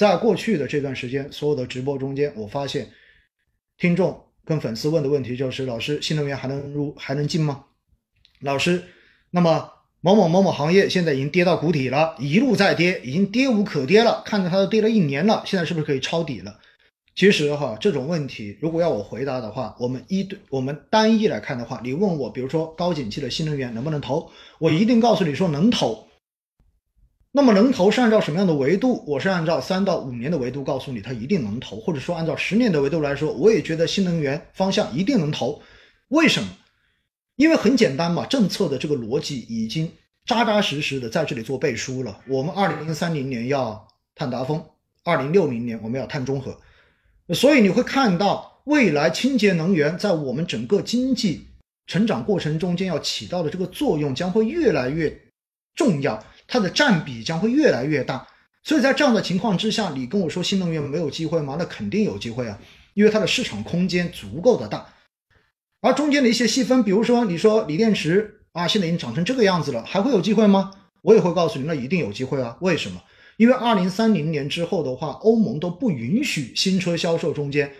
在过去的这段时间，所有的直播中间，我发现听众跟粉丝问的问题就是：老师，新能源还能入还能进吗？老师，那么某某某某行业现在已经跌到谷底了，一路在跌，已经跌无可跌了，看着它都跌了一年了，现在是不是可以抄底了？其实哈，这种问题如果要我回答的话，我们一对我们单一来看的话，你问我，比如说高景气的新能源能不能投，我一定告诉你说能投。那么能投是按照什么样的维度？我是按照三到五年的维度告诉你，它一定能投，或者说按照十年的维度来说，我也觉得新能源方向一定能投。为什么？因为很简单嘛，政策的这个逻辑已经扎扎实实的在这里做背书了。我们二零三零年要碳达峰，二零六零年我们要碳中和，所以你会看到未来清洁能源在我们整个经济成长过程中间要起到的这个作用将会越来越重要，它的占比将会越来越大。所以在这样的情况之下，你跟我说新能源没有机会吗？那肯定有机会啊，因为它的市场空间足够的大。而中间的一些细分，比如说你说锂电池啊，现在已经涨成这个样子了，还会有机会吗？我也会告诉你，那一定有机会啊。为什么？因为二零三零年之后的话，欧盟都不允许新车销售中间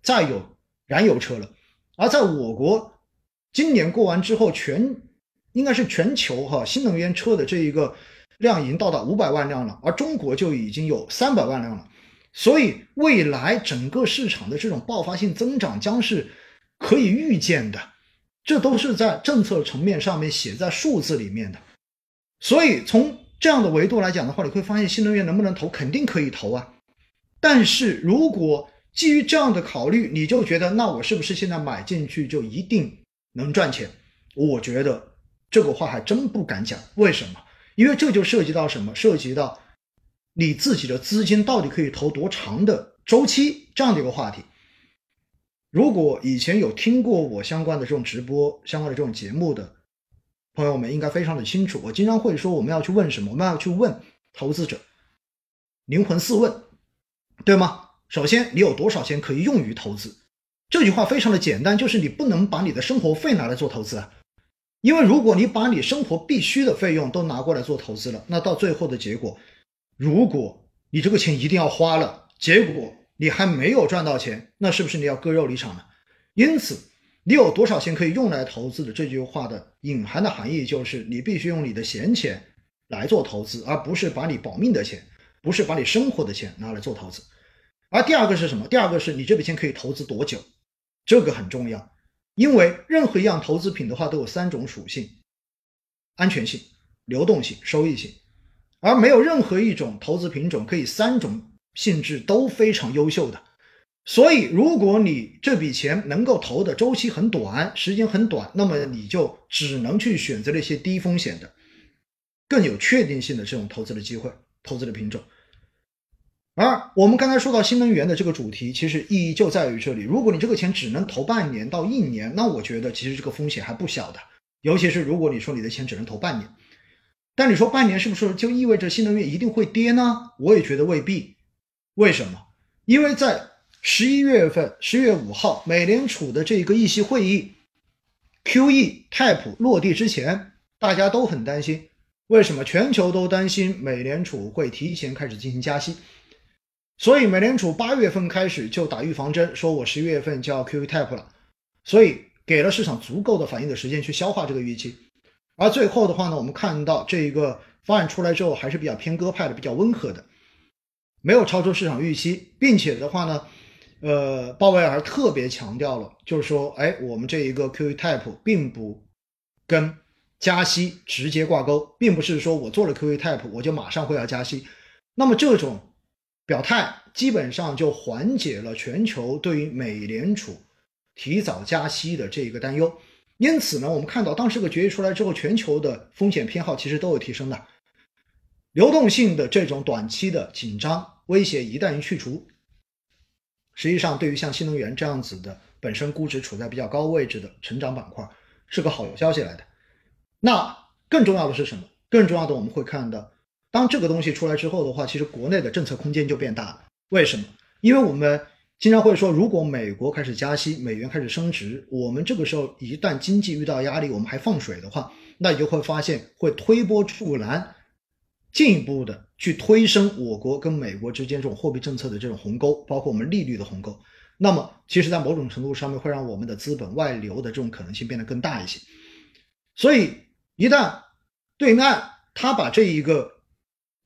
再有燃油车了。而在我国，今年过完之后，全应该是全球哈新能源车的这一个量已经到达五百万辆了，而中国就已经有三百万辆了。所以未来整个市场的这种爆发性增长将是。可以预见的，这都是在政策层面上面写在数字里面的。所以从这样的维度来讲的话，你会发现新能源能不能投，肯定可以投啊。但是如果基于这样的考虑，你就觉得那我是不是现在买进去就一定能赚钱？我觉得这个话还真不敢讲。为什么？因为这就涉及到什么？涉及到你自己的资金到底可以投多长的周期这样的一个话题。如果以前有听过我相关的这种直播、相关的这种节目的朋友们，应该非常的清楚。我经常会说，我们要去问什么？我们要去问投资者，灵魂四问，对吗？首先，你有多少钱可以用于投资？这句话非常的简单，就是你不能把你的生活费拿来做投资啊。因为如果你把你生活必须的费用都拿过来做投资了，那到最后的结果，如果你这个钱一定要花了，结果。你还没有赚到钱，那是不是你要割肉离场呢？因此，你有多少钱可以用来投资的这句话的隐含的含义就是，你必须用你的闲钱来做投资，而不是把你保命的钱，不是把你生活的钱拿来做投资。而第二个是什么？第二个是你这笔钱可以投资多久？这个很重要，因为任何一样投资品的话都有三种属性：安全性、流动性、收益性，而没有任何一种投资品种可以三种。性质都非常优秀的，所以如果你这笔钱能够投的周期很短，时间很短，那么你就只能去选择那些低风险的、更有确定性的这种投资的机会、投资的品种。而我们刚才说到新能源的这个主题，其实意义就在于这里。如果你这个钱只能投半年到一年，那我觉得其实这个风险还不小的。尤其是如果你说你的钱只能投半年，但你说半年是不是就意味着新能源一定会跌呢？我也觉得未必。为什么？因为在十一月份，十月五号，美联储的这个议息会议，QE Type 落地之前，大家都很担心。为什么？全球都担心美联储会提前开始进行加息，所以美联储八月份开始就打预防针，说我十一月份就要 QE Type 了，所以给了市场足够的反应的时间去消化这个预期。而最后的话呢，我们看到这一个方案出来之后，还是比较偏鸽派的，比较温和的。没有超出市场预期，并且的话呢，呃，鲍威尔特别强调了，就是说，哎，我们这一个 QE Type 并不跟加息直接挂钩，并不是说我做了 QE Type 我就马上会要加息。那么这种表态基本上就缓解了全球对于美联储提早加息的这一个担忧。因此呢，我们看到当时个决议出来之后，全球的风险偏好其实都有提升的。流动性的这种短期的紧张威胁一旦一去除，实际上对于像新能源这样子的本身估值处在比较高位置的成长板块是个好消息来的。那更重要的是什么？更重要的我们会看到，当这个东西出来之后的话，其实国内的政策空间就变大了。为什么？因为我们经常会说，如果美国开始加息，美元开始升值，我们这个时候一旦经济遇到压力，我们还放水的话，那你就会发现会推波助澜。进一步的去推升我国跟美国之间这种货币政策的这种鸿沟，包括我们利率的鸿沟。那么，其实，在某种程度上面，会让我们的资本外流的这种可能性变得更大一些。所以，一旦对岸他把这一个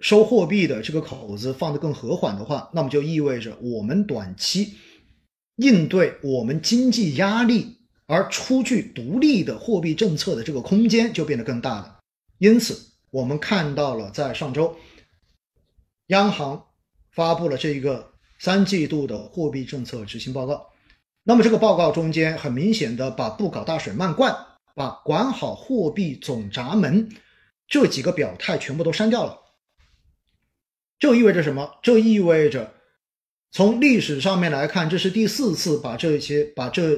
收货币的这个口子放得更和缓的话，那么就意味着我们短期应对我们经济压力而出具独立的货币政策的这个空间就变得更大了。因此，我们看到了在上周，央行发布了这一个。三季度的货币政策执行报告，那么这个报告中间很明显的把不搞大水漫灌，把管好货币总闸门这几个表态全部都删掉了。这意味着什么？这意味着从历史上面来看，这是第四次把这些把这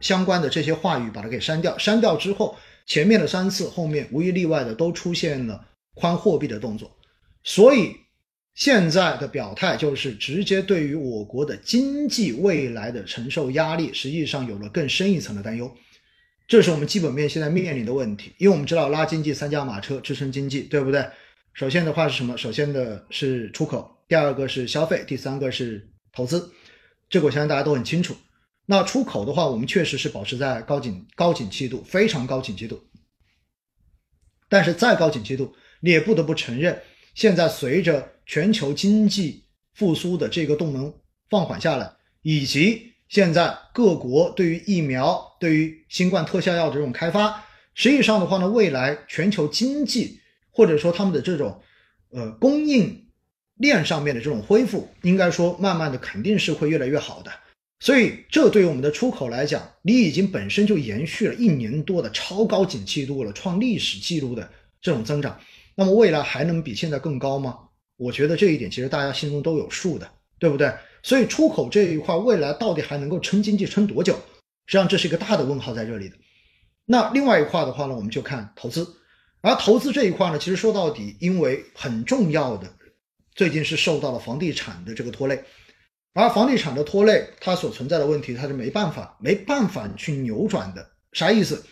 相关的这些话语把它给删掉。删掉之后，前面的三次后面无一例外的都出现了宽货币的动作，所以。现在的表态就是直接对于我国的经济未来的承受压力，实际上有了更深一层的担忧。这是我们基本面现在面临的问题，因为我们知道拉经济三驾马车支撑经济，对不对？首先的话是什么？首先的是出口，第二个是消费，第三个是投资。这个我相信大家都很清楚。那出口的话，我们确实是保持在高景高景气度，非常高景气度。但是再高景气度，你也不得不承认，现在随着全球经济复苏的这个动能放缓下来，以及现在各国对于疫苗、对于新冠特效药的这种开发，实际上的话呢，未来全球经济或者说他们的这种呃供应链上面的这种恢复，应该说慢慢的肯定是会越来越好的。所以，这对于我们的出口来讲，你已经本身就延续了一年多的超高景气度了，创历史记录的这种增长，那么未来还能比现在更高吗？我觉得这一点其实大家心中都有数的，对不对？所以出口这一块未来到底还能够撑经济撑多久？实际上这是一个大的问号在这里的。那另外一块的话呢，我们就看投资。而投资这一块呢，其实说到底，因为很重要的，最近是受到了房地产的这个拖累。而房地产的拖累，它所存在的问题，它是没办法没办法去扭转的。啥意思？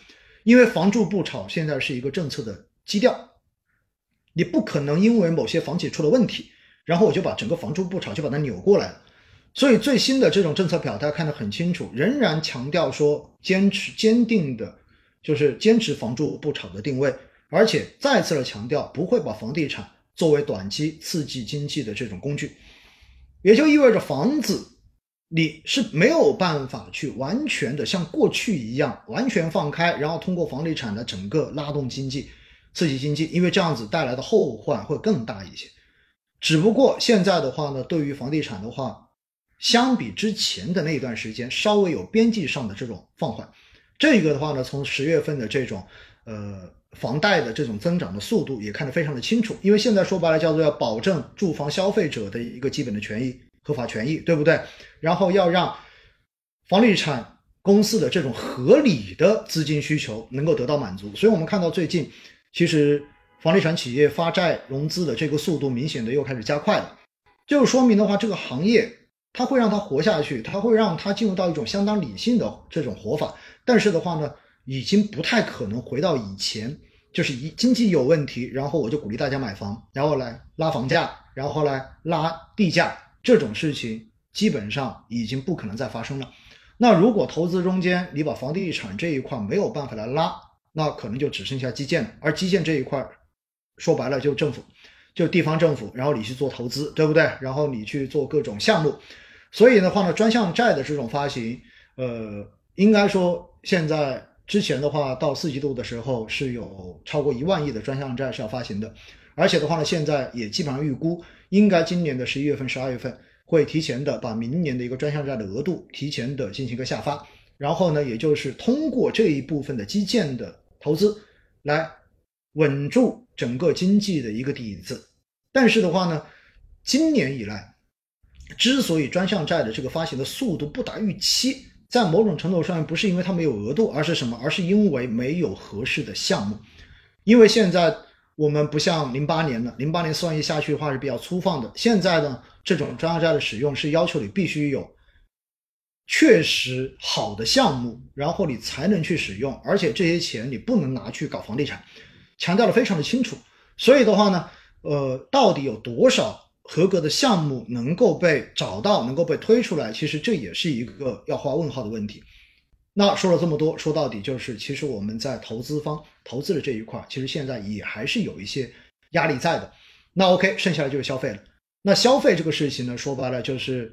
因为房住不炒现在是一个政策的基调。你不可能因为某些房企出了问题，然后我就把整个房住不炒就把它扭过来了。所以最新的这种政策表态看得很清楚，仍然强调说坚持坚定的，就是坚持房住不炒的定位，而且再次的强调不会把房地产作为短期刺激经济的这种工具，也就意味着房子你是没有办法去完全的像过去一样完全放开，然后通过房地产的整个拉动经济。刺激经济，因为这样子带来的后患会更大一些。只不过现在的话呢，对于房地产的话，相比之前的那段时间，稍微有边际上的这种放缓。这个的话呢，从十月份的这种呃房贷的这种增长的速度也看得非常的清楚。因为现在说白了叫做要保证住房消费者的一个基本的权益、合法权益，对不对？然后要让房地产公司的这种合理的资金需求能够得到满足。所以我们看到最近。其实，房地产企业发债融资的这个速度明显的又开始加快了，就说明的话，这个行业它会让它活下去，它会让它进入到一种相当理性的这种活法。但是的话呢，已经不太可能回到以前，就是一经济有问题，然后我就鼓励大家买房，然后来拉房价，然后来拉地价，这种事情基本上已经不可能再发生了。那如果投资中间你把房地产这一块没有办法来拉，那可能就只剩下基建了，而基建这一块说白了就政府，就地方政府，然后你去做投资，对不对？然后你去做各种项目，所以的话呢，专项债的这种发行，呃，应该说现在之前的话，到四季度的时候是有超过一万亿的专项债是要发行的，而且的话呢，现在也基本上预估，应该今年的十一月份、十二月份会提前的把明年的一个专项债的额度提前的进行一个下发。然后呢，也就是通过这一部分的基建的投资，来稳住整个经济的一个底子。但是的话呢，今年以来，之所以专项债的这个发行的速度不达预期，在某种程度上不是因为它没有额度，而是什么？而是因为没有合适的项目。因为现在我们不像零八年了，零八年四万亿下去的话是比较粗放的。现在呢，这种专项债的使用是要求你必须有。确实好的项目，然后你才能去使用，而且这些钱你不能拿去搞房地产，强调的非常的清楚。所以的话呢，呃，到底有多少合格的项目能够被找到，能够被推出来？其实这也是一个要画问号的问题。那说了这么多，说到底就是，其实我们在投资方投资的这一块，其实现在也还是有一些压力在的。那 OK，剩下的就是消费了。那消费这个事情呢，说白了就是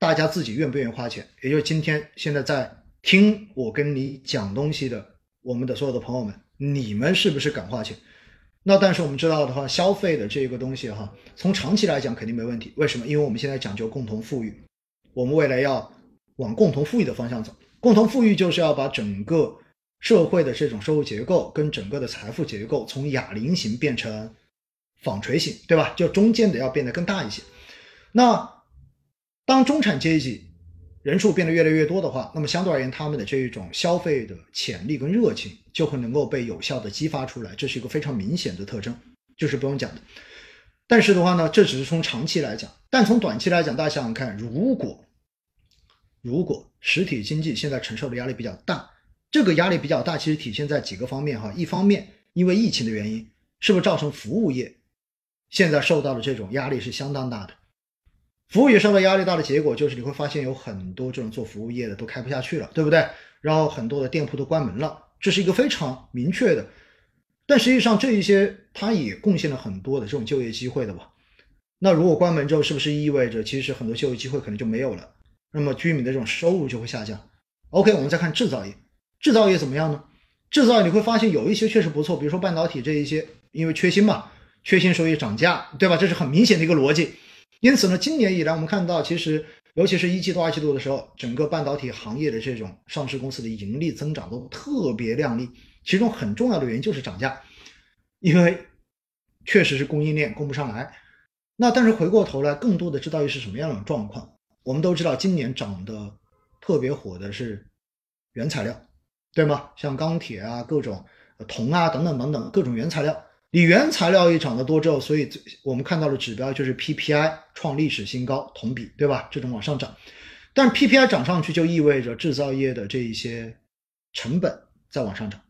大家自己愿不愿意花钱。也就是今天现在在听我跟你讲东西的我们的所有的朋友们，你们是不是敢花钱？那但是我们知道的话，消费的这个东西哈，从长期来讲肯定没问题。为什么？因为我们现在讲究共同富裕，我们未来要往共同富裕的方向走。共同富裕就是要把整个社会的这种收入结构跟整个的财富结构从哑铃型变成纺锤型，对吧？就中间的要变得更大一些。那当中产阶级人数变得越来越多的话，那么相对而言，他们的这一种消费的潜力跟热情就会能够被有效的激发出来，这是一个非常明显的特征，就是不用讲的。但是的话呢，这只是从长期来讲，但从短期来讲，大家想想看，如果如果实体经济现在承受的压力比较大，这个压力比较大，其实体现在几个方面哈。一方面，因为疫情的原因，是不是造成服务业现在受到的这种压力是相当大的？服务业受到压力大的结果，就是你会发现有很多这种做服务业的都开不下去了，对不对？然后很多的店铺都关门了，这是一个非常明确的。但实际上，这一些它也贡献了很多的这种就业机会的吧？那如果关门之后，是不是意味着其实很多就业机会可能就没有了？那么居民的这种收入就会下降。OK，我们再看制造业，制造业怎么样呢？制造业你会发现有一些确实不错，比如说半导体这一些，因为缺芯嘛，缺芯所以涨价，对吧？这是很明显的一个逻辑。因此呢，今年以来我们看到，其实尤其是一季度、二季度的时候，整个半导体行业的这种上市公司的盈利增长都特别亮丽。其中很重要的原因就是涨价，因为确实是供应链供不上来。那但是回过头来，更多的制造业是什么样的状况？我们都知道，今年涨得特别火的是原材料，对吗？像钢铁啊、各种铜啊等等等等各种原材料。你原材料一涨得多之后，所以我们看到的指标就是 PPI 创历史新高，同比，对吧？这种往上涨。但是 PPI 涨上去就意味着制造业的这一些成本在往上涨，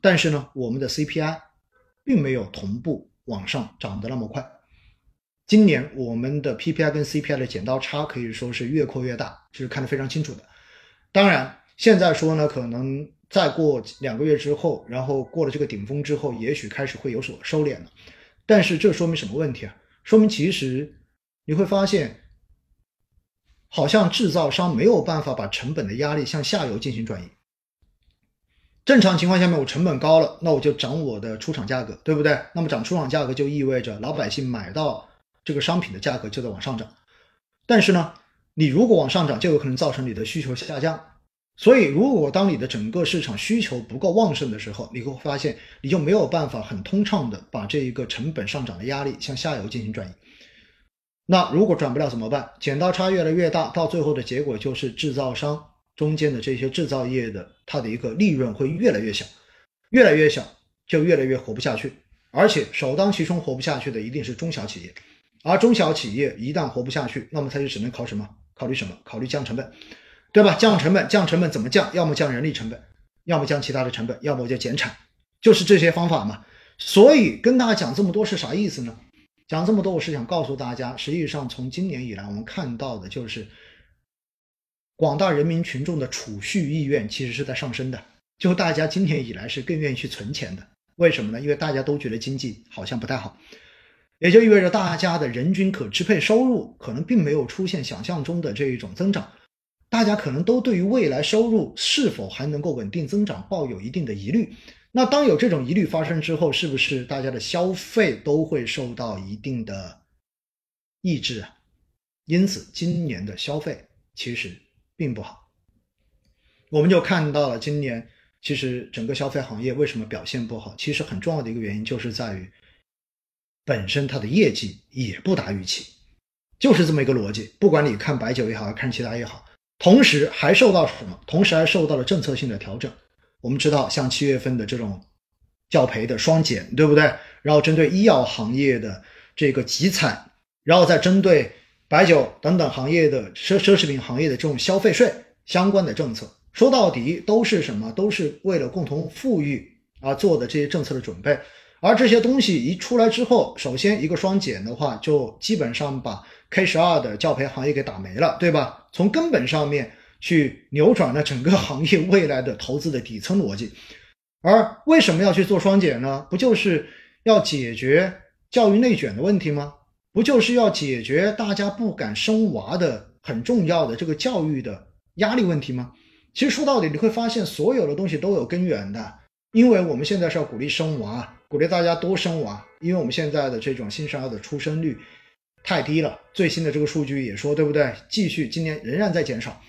但是呢，我们的 CPI 并没有同步往上涨得那么快。今年我们的 PPI 跟 CPI 的剪刀差可以说是越扩越大，这是看得非常清楚的。当然，现在说呢，可能再过两个月之后，然后过了这个顶峰之后，也许开始会有所收敛了。但是这说明什么问题啊？说明其实你会发现，好像制造商没有办法把成本的压力向下游进行转移。正常情况下面，我成本高了，那我就涨我的出厂价格，对不对？那么涨出厂价格就意味着老百姓买到。这个商品的价格就在往上涨，但是呢，你如果往上涨，就有可能造成你的需求下降。所以，如果当你的整个市场需求不够旺盛的时候，你会发现你就没有办法很通畅的把这一个成本上涨的压力向下游进行转移。那如果转不了怎么办？剪刀差越来越大，到最后的结果就是制造商中间的这些制造业的它的一个利润会越来越小，越来越小就越来越活不下去。而且首当其冲活不下去的一定是中小企业。而中小企业一旦活不下去，那么它就只能考什么？考虑什么？考虑降成本，对吧？降成本，降成本怎么降？要么降人力成本，要么降其他的成本，要么就减产，就是这些方法嘛。所以跟大家讲这么多是啥意思呢？讲这么多，我是想告诉大家，实际上从今年以来，我们看到的就是广大人民群众的储蓄意愿其实是在上升的。就大家今年以来是更愿意去存钱的，为什么呢？因为大家都觉得经济好像不太好。也就意味着大家的人均可支配收入可能并没有出现想象中的这一种增长，大家可能都对于未来收入是否还能够稳定增长抱有一定的疑虑。那当有这种疑虑发生之后，是不是大家的消费都会受到一定的抑制啊？因此，今年的消费其实并不好。我们就看到了今年其实整个消费行业为什么表现不好？其实很重要的一个原因就是在于。本身它的业绩也不达预期，就是这么一个逻辑。不管你看白酒也好，看其他也好，同时还受到什么？同时还受到了政策性的调整。我们知道，像七月份的这种教培的双减，对不对？然后针对医药行业的这个集采，然后再针对白酒等等行业的奢奢侈品行业的这种消费税相关的政策，说到底都是什么？都是为了共同富裕而做的这些政策的准备。而这些东西一出来之后，首先一个双减的话，就基本上把 K 十二的教培行业给打没了，对吧？从根本上面去扭转了整个行业未来的投资的底层逻辑。而为什么要去做双减呢？不就是要解决教育内卷的问题吗？不就是要解决大家不敢生娃的很重要的这个教育的压力问题吗？其实说到底，你会发现所有的东西都有根源的，因为我们现在是要鼓励生娃。鼓励大家多生娃，因为我们现在的这种新生儿的出生率太低了。最新的这个数据也说，对不对？继续今年仍然在减少。